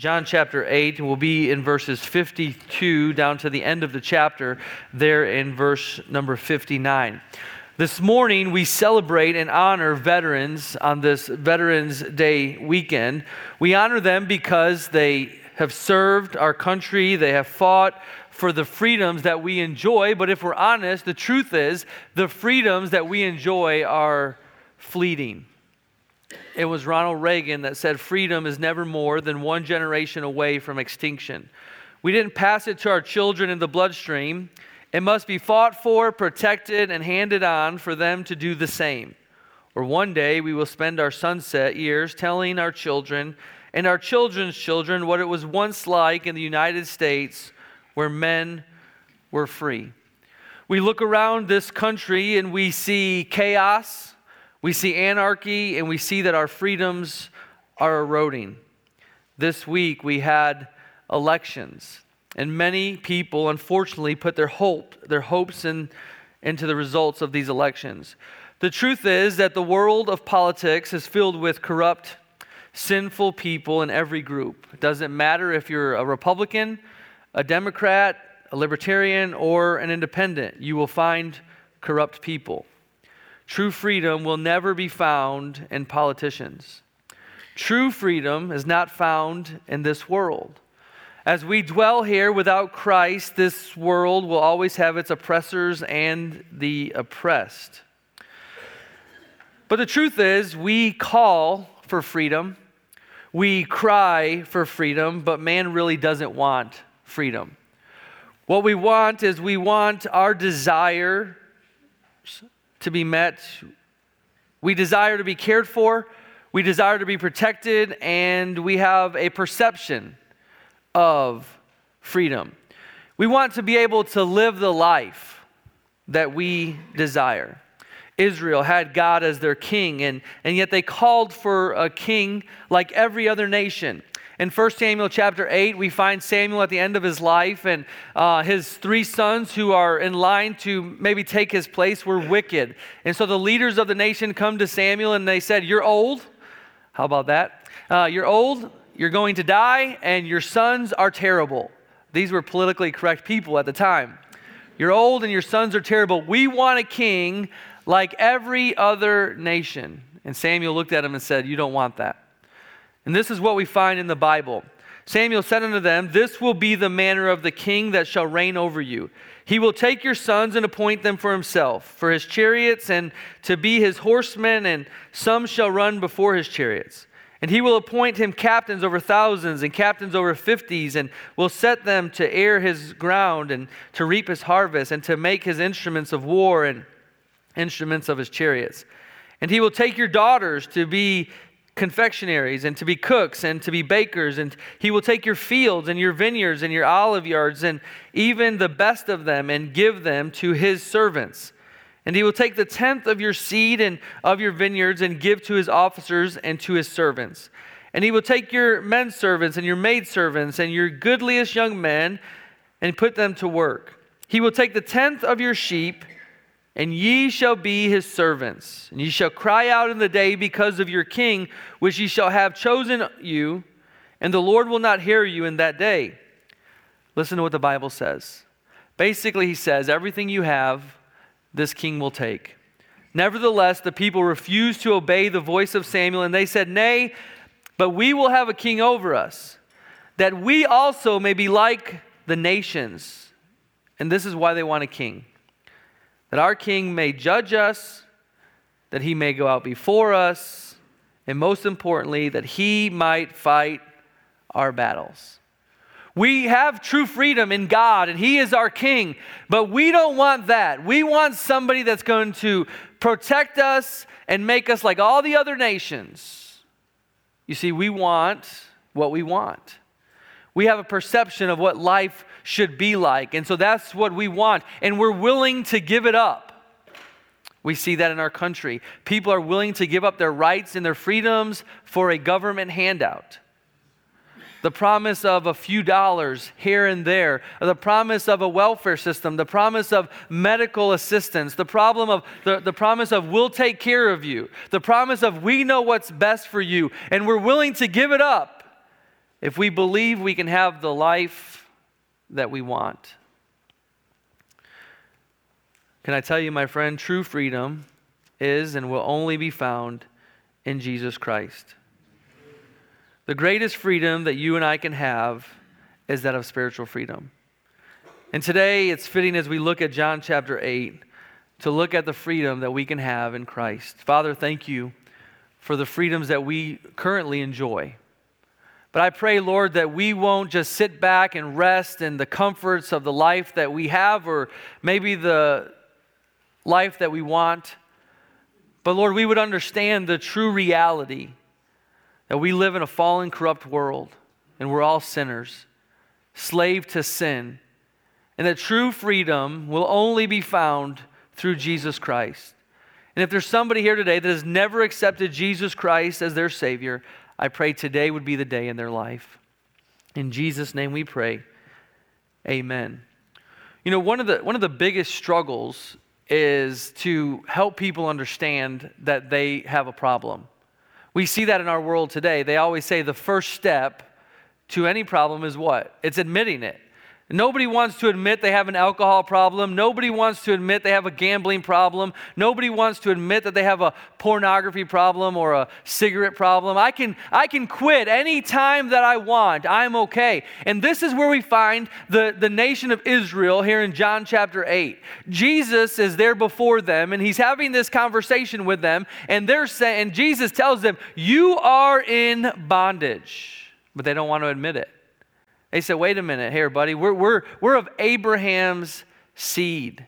John chapter 8, and we'll be in verses 52 down to the end of the chapter, there in verse number 59. This morning, we celebrate and honor veterans on this Veterans Day weekend. We honor them because they have served our country, they have fought for the freedoms that we enjoy. But if we're honest, the truth is the freedoms that we enjoy are fleeting. It was Ronald Reagan that said freedom is never more than one generation away from extinction. We didn't pass it to our children in the bloodstream. It must be fought for, protected, and handed on for them to do the same. Or one day we will spend our sunset years telling our children and our children's children what it was once like in the United States where men were free. We look around this country and we see chaos we see anarchy and we see that our freedoms are eroding. This week we had elections, and many people unfortunately put their hope, their hopes in, into the results of these elections. The truth is that the world of politics is filled with corrupt, sinful people in every group. It doesn't matter if you're a Republican, a Democrat, a Libertarian, or an Independent, you will find corrupt people. True freedom will never be found in politicians. True freedom is not found in this world. As we dwell here without Christ, this world will always have its oppressors and the oppressed. But the truth is, we call for freedom, we cry for freedom, but man really doesn't want freedom. What we want is we want our desire to be met. We desire to be cared for, we desire to be protected, and we have a perception of freedom. We want to be able to live the life that we desire. Israel had God as their king, and, and yet they called for a king like every other nation. In 1 Samuel chapter 8, we find Samuel at the end of his life, and uh, his three sons who are in line to maybe take his place were wicked. And so the leaders of the nation come to Samuel and they said, You're old. How about that? Uh, you're old, you're going to die, and your sons are terrible. These were politically correct people at the time. You're old and your sons are terrible. We want a king like every other nation. And Samuel looked at him and said, You don't want that. And this is what we find in the Bible. Samuel said unto them, This will be the manner of the king that shall reign over you. He will take your sons and appoint them for himself, for his chariots, and to be his horsemen, and some shall run before his chariots. And he will appoint him captains over thousands and captains over fifties, and will set them to air his ground, and to reap his harvest, and to make his instruments of war and instruments of his chariots. And he will take your daughters to be confectionaries and to be cooks and to be bakers. And he will take your fields and your vineyards and your olive yards and even the best of them and give them to his servants. And he will take the tenth of your seed and of your vineyards and give to his officers and to his servants. And he will take your men servants and your maid servants and your goodliest young men and put them to work. He will take the tenth of your sheep and ye shall be his servants. And ye shall cry out in the day because of your king, which ye shall have chosen you, and the Lord will not hear you in that day. Listen to what the Bible says. Basically, he says, Everything you have, this king will take. Nevertheless, the people refused to obey the voice of Samuel, and they said, Nay, but we will have a king over us, that we also may be like the nations. And this is why they want a king that our King may judge us, that he may go out before us, and most importantly, that he might fight our battles. We have true freedom in God, and He is our King, but we don't want that. We want somebody that's going to protect us and make us like all the other nations. You see, we want what we want. We have a perception of what life should be like. And so that's what we want. And we're willing to give it up. We see that in our country. People are willing to give up their rights and their freedoms for a government handout. The promise of a few dollars here and there, the promise of a welfare system, the promise of medical assistance, the problem of the, the promise of we'll take care of you, the promise of we know what's best for you, and we're willing to give it up if we believe we can have the life that we want. Can I tell you, my friend, true freedom is and will only be found in Jesus Christ. The greatest freedom that you and I can have is that of spiritual freedom. And today it's fitting as we look at John chapter 8 to look at the freedom that we can have in Christ. Father, thank you for the freedoms that we currently enjoy. But I pray, Lord, that we won't just sit back and rest in the comforts of the life that we have or maybe the life that we want. But Lord, we would understand the true reality that we live in a fallen, corrupt world and we're all sinners, slave to sin, and that true freedom will only be found through Jesus Christ. And if there's somebody here today that has never accepted Jesus Christ as their Savior, I pray today would be the day in their life. In Jesus' name we pray. Amen. You know, one of the, one of the biggest struggles is to help people understand that they have a problem. We see that in our world today. They always say the first step to any problem is what? It's admitting it. Nobody wants to admit they have an alcohol problem. Nobody wants to admit they have a gambling problem. Nobody wants to admit that they have a pornography problem or a cigarette problem. I can, I can quit any time that I want. I'm okay. And this is where we find the, the nation of Israel here in John chapter 8. Jesus is there before them and he's having this conversation with them. And they're saying, and Jesus tells them, You are in bondage. But they don't want to admit it. They said, wait a minute here, buddy. We're, we're, we're of Abraham's seed.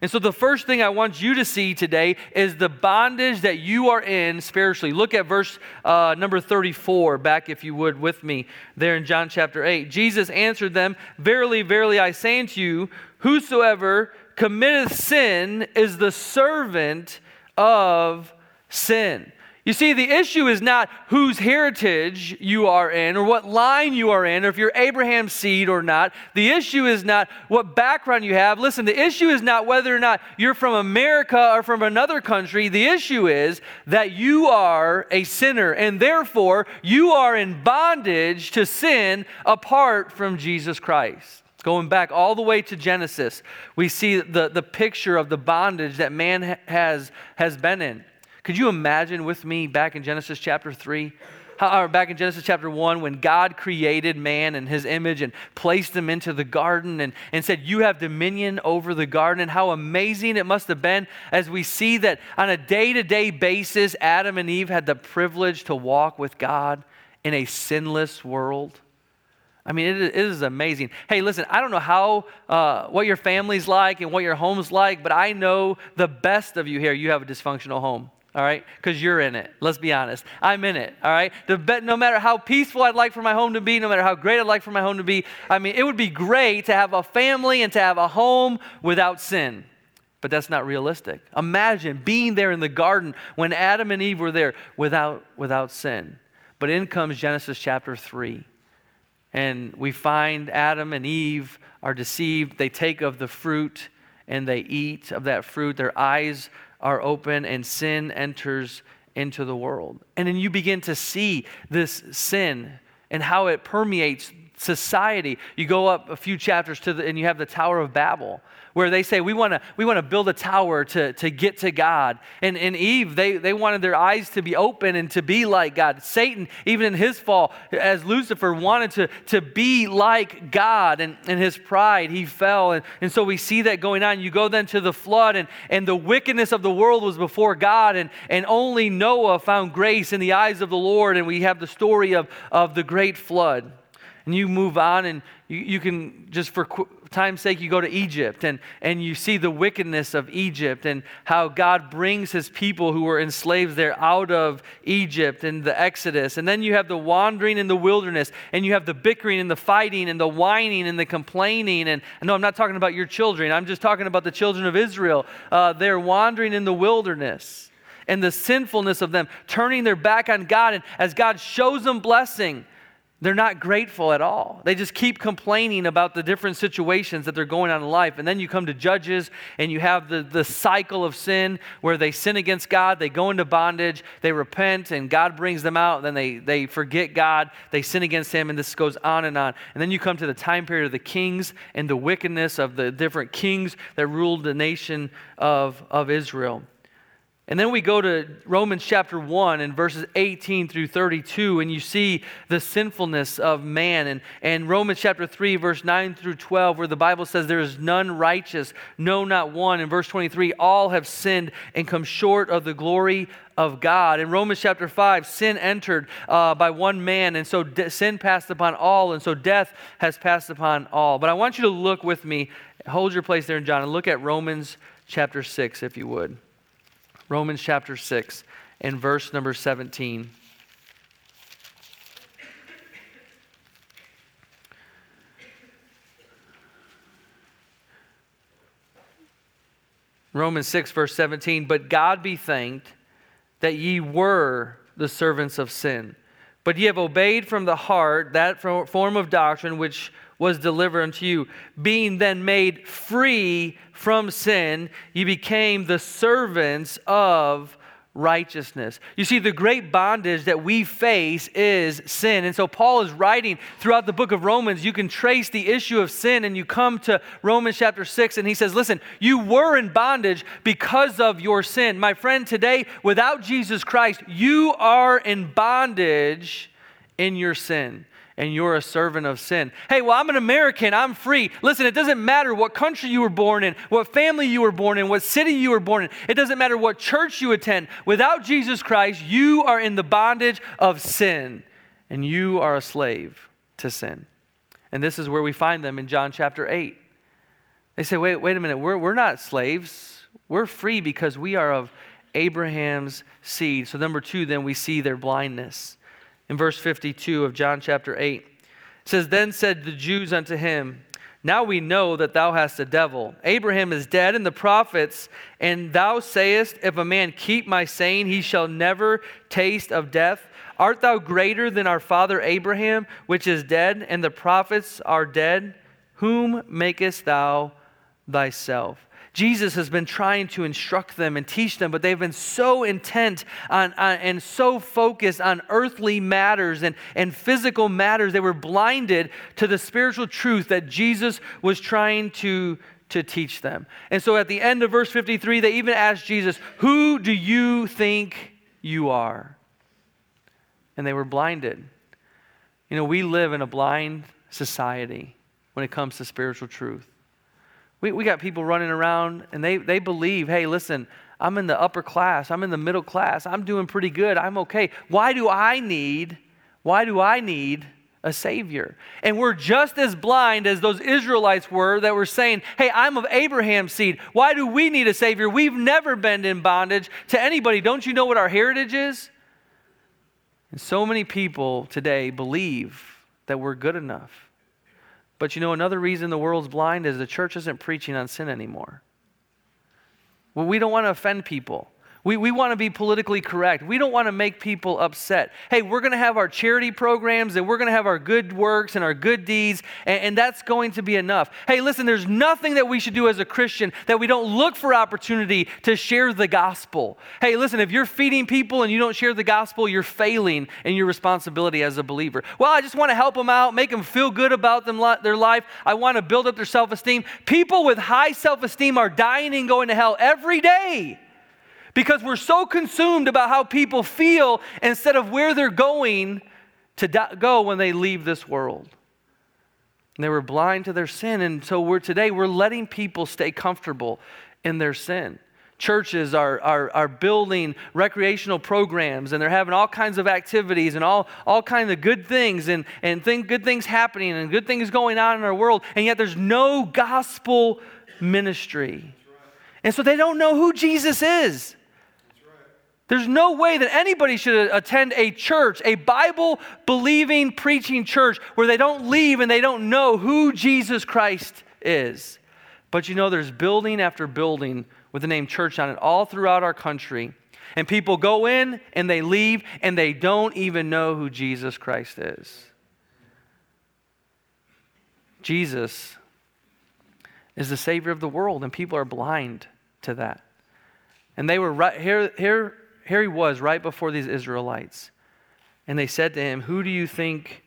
And so, the first thing I want you to see today is the bondage that you are in spiritually. Look at verse uh, number 34, back if you would with me, there in John chapter 8. Jesus answered them, Verily, verily, I say unto you, whosoever committeth sin is the servant of sin. You see, the issue is not whose heritage you are in or what line you are in or if you're Abraham's seed or not. The issue is not what background you have. Listen, the issue is not whether or not you're from America or from another country. The issue is that you are a sinner and therefore you are in bondage to sin apart from Jesus Christ. Going back all the way to Genesis, we see the, the picture of the bondage that man has, has been in. Could you imagine with me back in Genesis chapter 3? How, or back in Genesis chapter 1, when God created man in his image and placed him into the garden and, and said, You have dominion over the garden, and how amazing it must have been as we see that on a day to day basis, Adam and Eve had the privilege to walk with God in a sinless world. I mean, it is amazing. Hey, listen, I don't know how, uh, what your family's like and what your home's like, but I know the best of you here, you have a dysfunctional home all right? Because you're in it. Let's be honest. I'm in it, all right? No matter how peaceful I'd like for my home to be, no matter how great I'd like for my home to be, I mean, it would be great to have a family and to have a home without sin. But that's not realistic. Imagine being there in the garden when Adam and Eve were there without, without sin. But in comes Genesis chapter 3. And we find Adam and Eve are deceived. They take of the fruit and they eat of that fruit. Their eyes are open and sin enters into the world. And then you begin to see this sin and how it permeates society. You go up a few chapters to the, and you have the Tower of Babel where they say, we want to we wanna build a tower to, to get to God. And, and Eve, they, they wanted their eyes to be open and to be like God. Satan, even in his fall, as Lucifer, wanted to, to be like God. And in his pride, he fell. And, and so we see that going on. You go then to the flood, and, and the wickedness of the world was before God, and, and only Noah found grace in the eyes of the Lord. And we have the story of, of the great flood and you move on and you, you can just for qu- time's sake you go to egypt and, and you see the wickedness of egypt and how god brings his people who were enslaved there out of egypt and the exodus. And then you have the wandering in the wilderness and you have the bickering and the fighting and the whining and the complaining. And no i'm not talking about your children. I'm just talking about the children of israel. Uh, they're wandering in the wilderness and the sinfulness of them turning their back on god. And as god shows them blessing they're not grateful at all. They just keep complaining about the different situations that they're going on in life. And then you come to Judges and you have the, the cycle of sin where they sin against God, they go into bondage, they repent, and God brings them out. Then they, they forget God, they sin against Him, and this goes on and on. And then you come to the time period of the kings and the wickedness of the different kings that ruled the nation of, of Israel. And then we go to Romans chapter 1 and verses 18 through 32, and you see the sinfulness of man. And, and Romans chapter 3, verse 9 through 12, where the Bible says, There is none righteous, no, not one. In verse 23, all have sinned and come short of the glory of God. In Romans chapter 5, sin entered uh, by one man, and so de- sin passed upon all, and so death has passed upon all. But I want you to look with me, hold your place there in John, and look at Romans chapter 6, if you would. Romans chapter 6 and verse number 17. Romans 6, verse 17. But God be thanked that ye were the servants of sin, but ye have obeyed from the heart that form of doctrine which was delivered unto you. Being then made free from sin, you became the servants of righteousness. You see, the great bondage that we face is sin. And so Paul is writing throughout the book of Romans. You can trace the issue of sin, and you come to Romans chapter 6, and he says, Listen, you were in bondage because of your sin. My friend, today, without Jesus Christ, you are in bondage in your sin and you're a servant of sin. Hey, well, I'm an American, I'm free. Listen, it doesn't matter what country you were born in, what family you were born in, what city you were born in. It doesn't matter what church you attend. Without Jesus Christ, you are in the bondage of sin, and you are a slave to sin. And this is where we find them in John chapter 8. They say, wait, wait a minute, we're, we're not slaves. We're free because we are of Abraham's seed. So, number two, then we see their blindness in verse 52 of John chapter 8. It says, Then said the Jews unto him, Now we know that thou hast a devil. Abraham is dead, and the prophets, and thou sayest, If a man keep my saying, he shall never taste of death. Art thou greater than our father Abraham, which is dead, and the prophets are dead? Whom makest thou thyself? Jesus has been trying to instruct them and teach them, but they've been so intent on, on, and so focused on earthly matters and, and physical matters, they were blinded to the spiritual truth that Jesus was trying to, to teach them. And so at the end of verse 53, they even asked Jesus, Who do you think you are? And they were blinded. You know, we live in a blind society when it comes to spiritual truth. We, we got people running around and they, they believe, hey, listen, I'm in the upper class, I'm in the middle class, I'm doing pretty good, I'm okay. Why do I need, why do I need a savior? And we're just as blind as those Israelites were that were saying, hey, I'm of Abraham's seed. Why do we need a savior? We've never been in bondage to anybody. Don't you know what our heritage is? And so many people today believe that we're good enough. But you know, another reason the world's blind is the church isn't preaching on sin anymore. Well, we don't want to offend people. We, we want to be politically correct. We don't want to make people upset. Hey, we're going to have our charity programs and we're going to have our good works and our good deeds, and, and, that's going to be enough. Hey, listen, there's nothing that we should do as a Christian that we don't look for opportunity to share the gospel. Hey, listen, if you're feeding people and you don't share the gospel, you're failing in your responsibility as a believer. Well, I just want to help them out, make them feel good about them, their life. I want to build up their self esteem. People with high self esteem are dying and going to hell every day because we're so consumed about how people feel instead of where they're going to go when they leave this world. And they were blind to their sin. And so we're today, we're letting people stay comfortable in their sin. Churches are, are, are building recreational programs and they're having all kinds of activities and all, all kinds of good things and, and thing, good things happening and good things going on in our world. And yet there's no gospel ministry. And so they don't know who Jesus is. There's no way that anybody should attend a church, a Bible believing, preaching church, where they don't leave and they don't know who Jesus Christ is. But you know, there's building after building with the name church on it all throughout our country. And people go in and they leave and they don't even know who Jesus Christ is. Jesus is the Savior of the world, and people are blind to that. And they were right here, here, here he was right before these Israelites. And they said to him, Who do you think,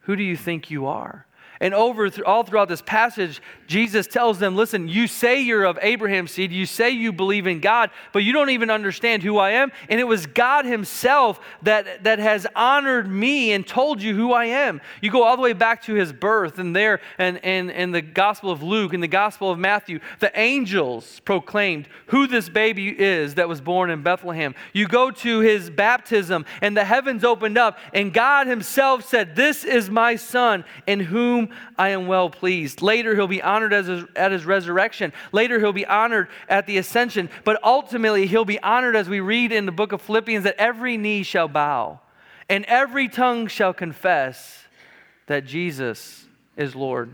who do you think you are? And over all throughout this passage, Jesus tells them, listen, you say you're of Abraham's seed, you say you believe in God, but you don't even understand who I am. And it was God Himself that, that has honored me and told you who I am. You go all the way back to His birth, and there, and, and, and the Gospel of Luke and the Gospel of Matthew, the angels proclaimed who this baby is that was born in Bethlehem. You go to His baptism, and the heavens opened up, and God Himself said, This is my Son, in whom I am well pleased. Later, he'll be honored his, at his resurrection. Later, he'll be honored at the ascension. But ultimately, he'll be honored as we read in the book of Philippians that every knee shall bow and every tongue shall confess that Jesus is Lord.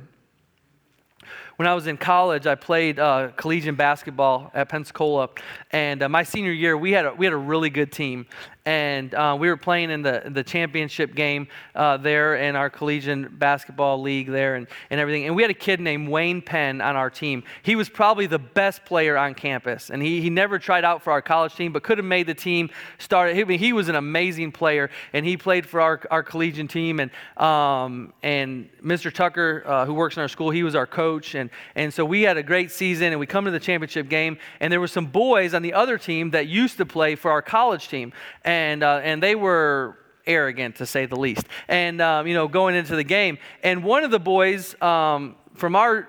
When I was in college, I played uh, collegiate basketball at Pensacola, and uh, my senior year, we had a, we had a really good team, and uh, we were playing in the, the championship game uh, there in our collegiate basketball league there and, and everything. And we had a kid named Wayne Penn on our team. He was probably the best player on campus, and he, he never tried out for our college team, but could have made the team start. He, he was an amazing player, and he played for our, our collegiate team. And, um, and Mr. Tucker, uh, who works in our school, he was our coach. And, and so we had a great season, and we come to the championship game, and there were some boys on the other team that used to play for our college team. And, uh, and they were arrogant to say the least. And, um, you know, going into the game. And one of the boys um, from our,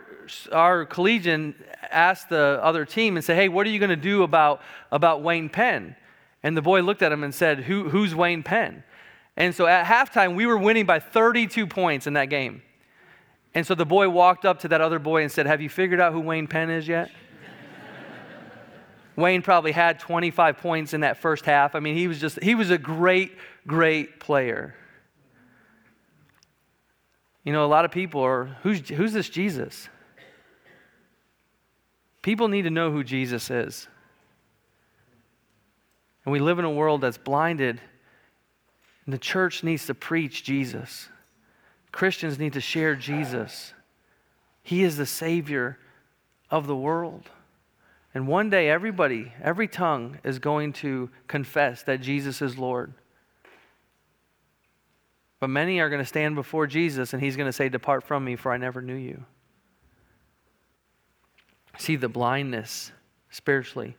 our collegian asked the other team and said, hey, what are you going to do about, about Wayne Penn? And the boy looked at him and said, Who, who's Wayne Penn? And so at halftime, we were winning by 32 points in that game. And so the boy walked up to that other boy and said, Have you figured out who Wayne Penn is yet? Wayne probably had 25 points in that first half. I mean, he was just, he was a great, great player. You know, a lot of people are, who's, who's this Jesus? People need to know who Jesus is. And we live in a world that's blinded, and the church needs to preach Jesus. Christians need to share Jesus. He is the Savior of the world. And one day, everybody, every tongue is going to confess that Jesus is Lord. But many are going to stand before Jesus and he's going to say, Depart from me, for I never knew you. See the blindness spiritually.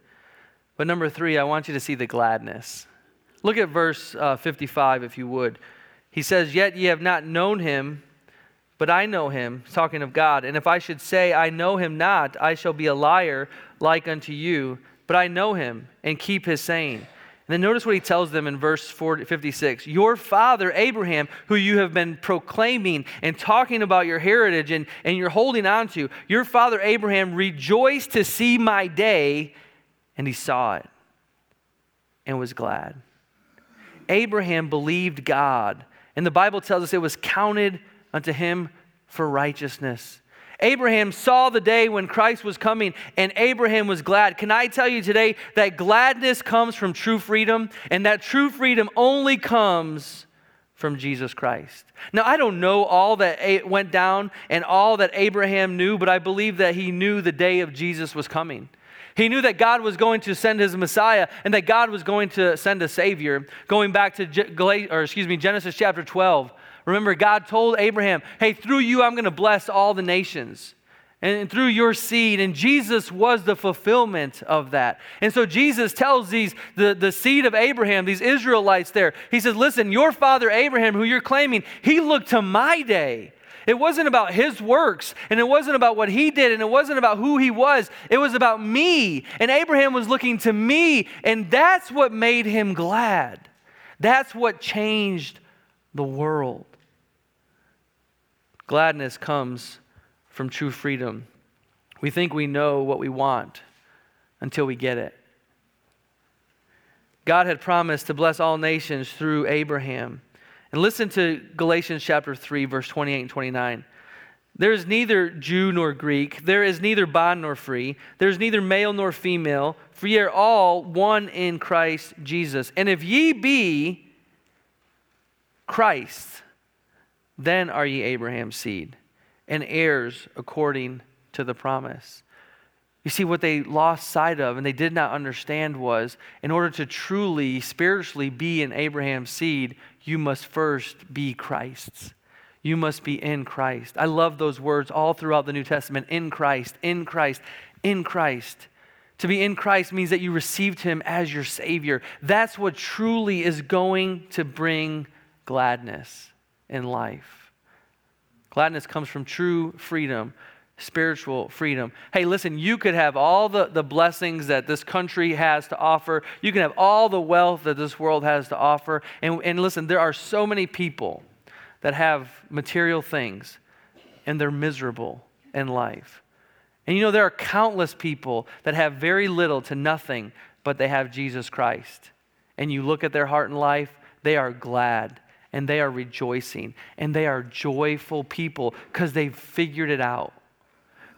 But number three, I want you to see the gladness. Look at verse uh, 55, if you would. He says, Yet ye have not known him, but I know him, talking of God. And if I should say, I know him not, I shall be a liar like unto you. But I know him and keep his saying. And then notice what he tells them in verse 56 Your father Abraham, who you have been proclaiming and talking about your heritage and, and you're holding on to, your father Abraham rejoiced to see my day, and he saw it and was glad. Abraham believed God, and the Bible tells us it was counted unto him for righteousness. Abraham saw the day when Christ was coming, and Abraham was glad. Can I tell you today that gladness comes from true freedom, and that true freedom only comes from Jesus Christ? Now, I don't know all that went down and all that Abraham knew, but I believe that he knew the day of Jesus was coming. He knew that God was going to send his Messiah and that God was going to send a Savior. Going back to or excuse me, Genesis chapter 12, Remember, God told Abraham, hey, through you, I'm going to bless all the nations. And through your seed, and Jesus was the fulfillment of that. And so Jesus tells these, the, the seed of Abraham, these Israelites there, he says, Listen, your father Abraham, who you're claiming, he looked to my day. It wasn't about his works, and it wasn't about what he did, and it wasn't about who he was. It was about me. And Abraham was looking to me, and that's what made him glad. That's what changed the world. Gladness comes from true freedom. We think we know what we want until we get it. God had promised to bless all nations through Abraham. And listen to Galatians chapter 3, verse 28 and 29. There is neither Jew nor Greek, there is neither bond nor free, there is neither male nor female, for ye are all one in Christ Jesus. And if ye be Christ, then are ye Abraham's seed and heirs according to the promise. You see, what they lost sight of and they did not understand was in order to truly, spiritually be in Abraham's seed, you must first be Christ's. You must be in Christ. I love those words all throughout the New Testament in Christ, in Christ, in Christ. To be in Christ means that you received him as your Savior. That's what truly is going to bring gladness in life. Gladness comes from true freedom, spiritual freedom. Hey, listen, you could have all the, the blessings that this country has to offer, you can have all the wealth that this world has to offer. And, and listen, there are so many people that have material things and they're miserable in life. And you know, there are countless people that have very little to nothing, but they have Jesus Christ. And you look at their heart and life, they are glad and they are rejoicing and they are joyful people because they've figured it out.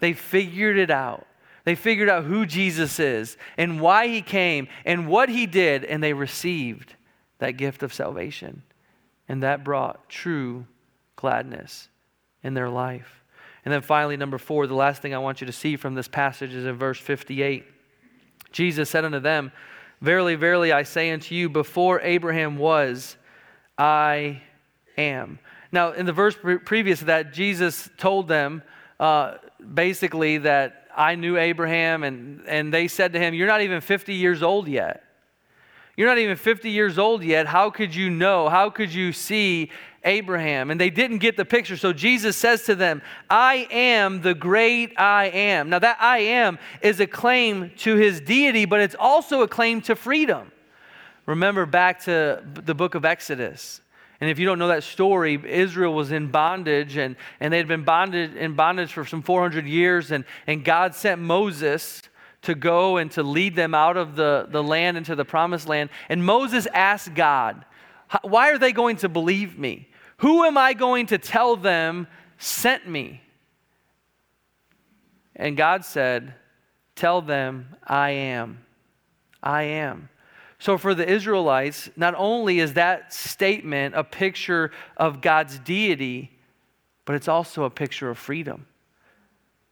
They figured it out. They figured out who Jesus is and why he came and what he did, and they received that gift of salvation. And that brought true gladness in their life. And then finally, number four, the last thing I want you to see from this passage is in verse 58. Jesus said unto them, Verily, verily, I say unto you, before Abraham was, I am. Now, in the verse pre- previous to that, Jesus told them uh, basically that I knew Abraham, and, and they said to him, You're not even 50 years old yet. You're not even 50 years old yet. How could you know? How could you see Abraham? And they didn't get the picture. So Jesus says to them, I am the great I am. Now, that I am is a claim to his deity, but it's also a claim to freedom. Remember back to the book of Exodus. And if you don't know that story, Israel was in bondage and, and they had been bonded in bondage for some 400 years. And, and God sent Moses to go and to lead them out of the, the land into the promised land. And Moses asked God, Why are they going to believe me? Who am I going to tell them sent me? And God said, Tell them, I am. I am. So, for the Israelites, not only is that statement a picture of God's deity, but it's also a picture of freedom.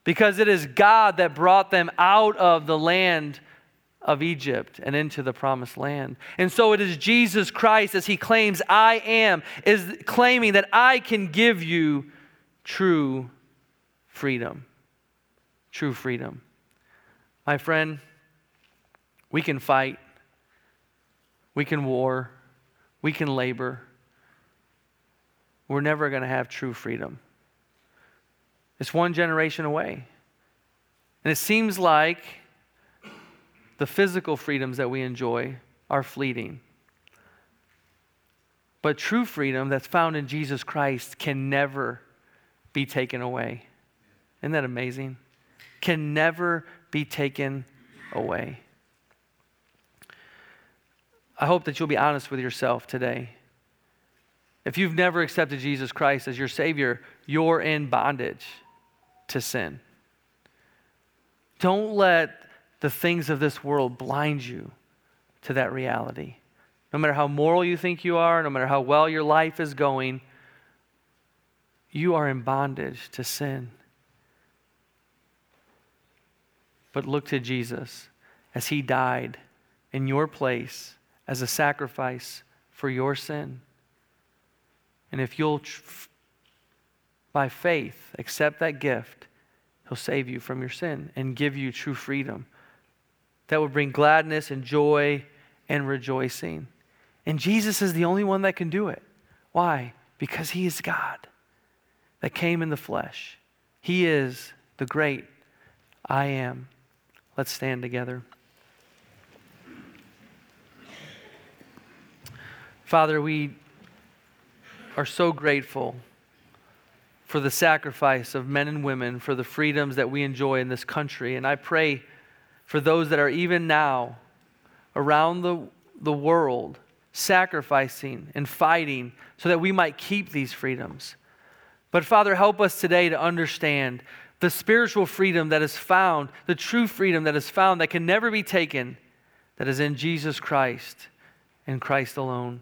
Because it is God that brought them out of the land of Egypt and into the promised land. And so it is Jesus Christ, as he claims, I am, is claiming that I can give you true freedom. True freedom. My friend, we can fight we can war, we can labor. We're never going to have true freedom. It's one generation away. And it seems like the physical freedoms that we enjoy are fleeting. But true freedom that's found in Jesus Christ can never be taken away. Isn't that amazing? Can never be taken away. I hope that you'll be honest with yourself today. If you've never accepted Jesus Christ as your Savior, you're in bondage to sin. Don't let the things of this world blind you to that reality. No matter how moral you think you are, no matter how well your life is going, you are in bondage to sin. But look to Jesus as He died in your place as a sacrifice for your sin. And if you'll, by faith, accept that gift, He'll save you from your sin and give you true freedom. That will bring gladness and joy and rejoicing. And Jesus is the only one that can do it. Why? Because He is God that came in the flesh. He is the great I am. Let's stand together. Father, we are so grateful for the sacrifice of men and women, for the freedoms that we enjoy in this country. And I pray for those that are even now around the, the world sacrificing and fighting so that we might keep these freedoms. But Father, help us today to understand the spiritual freedom that is found, the true freedom that is found that can never be taken, that is in Jesus Christ and Christ alone.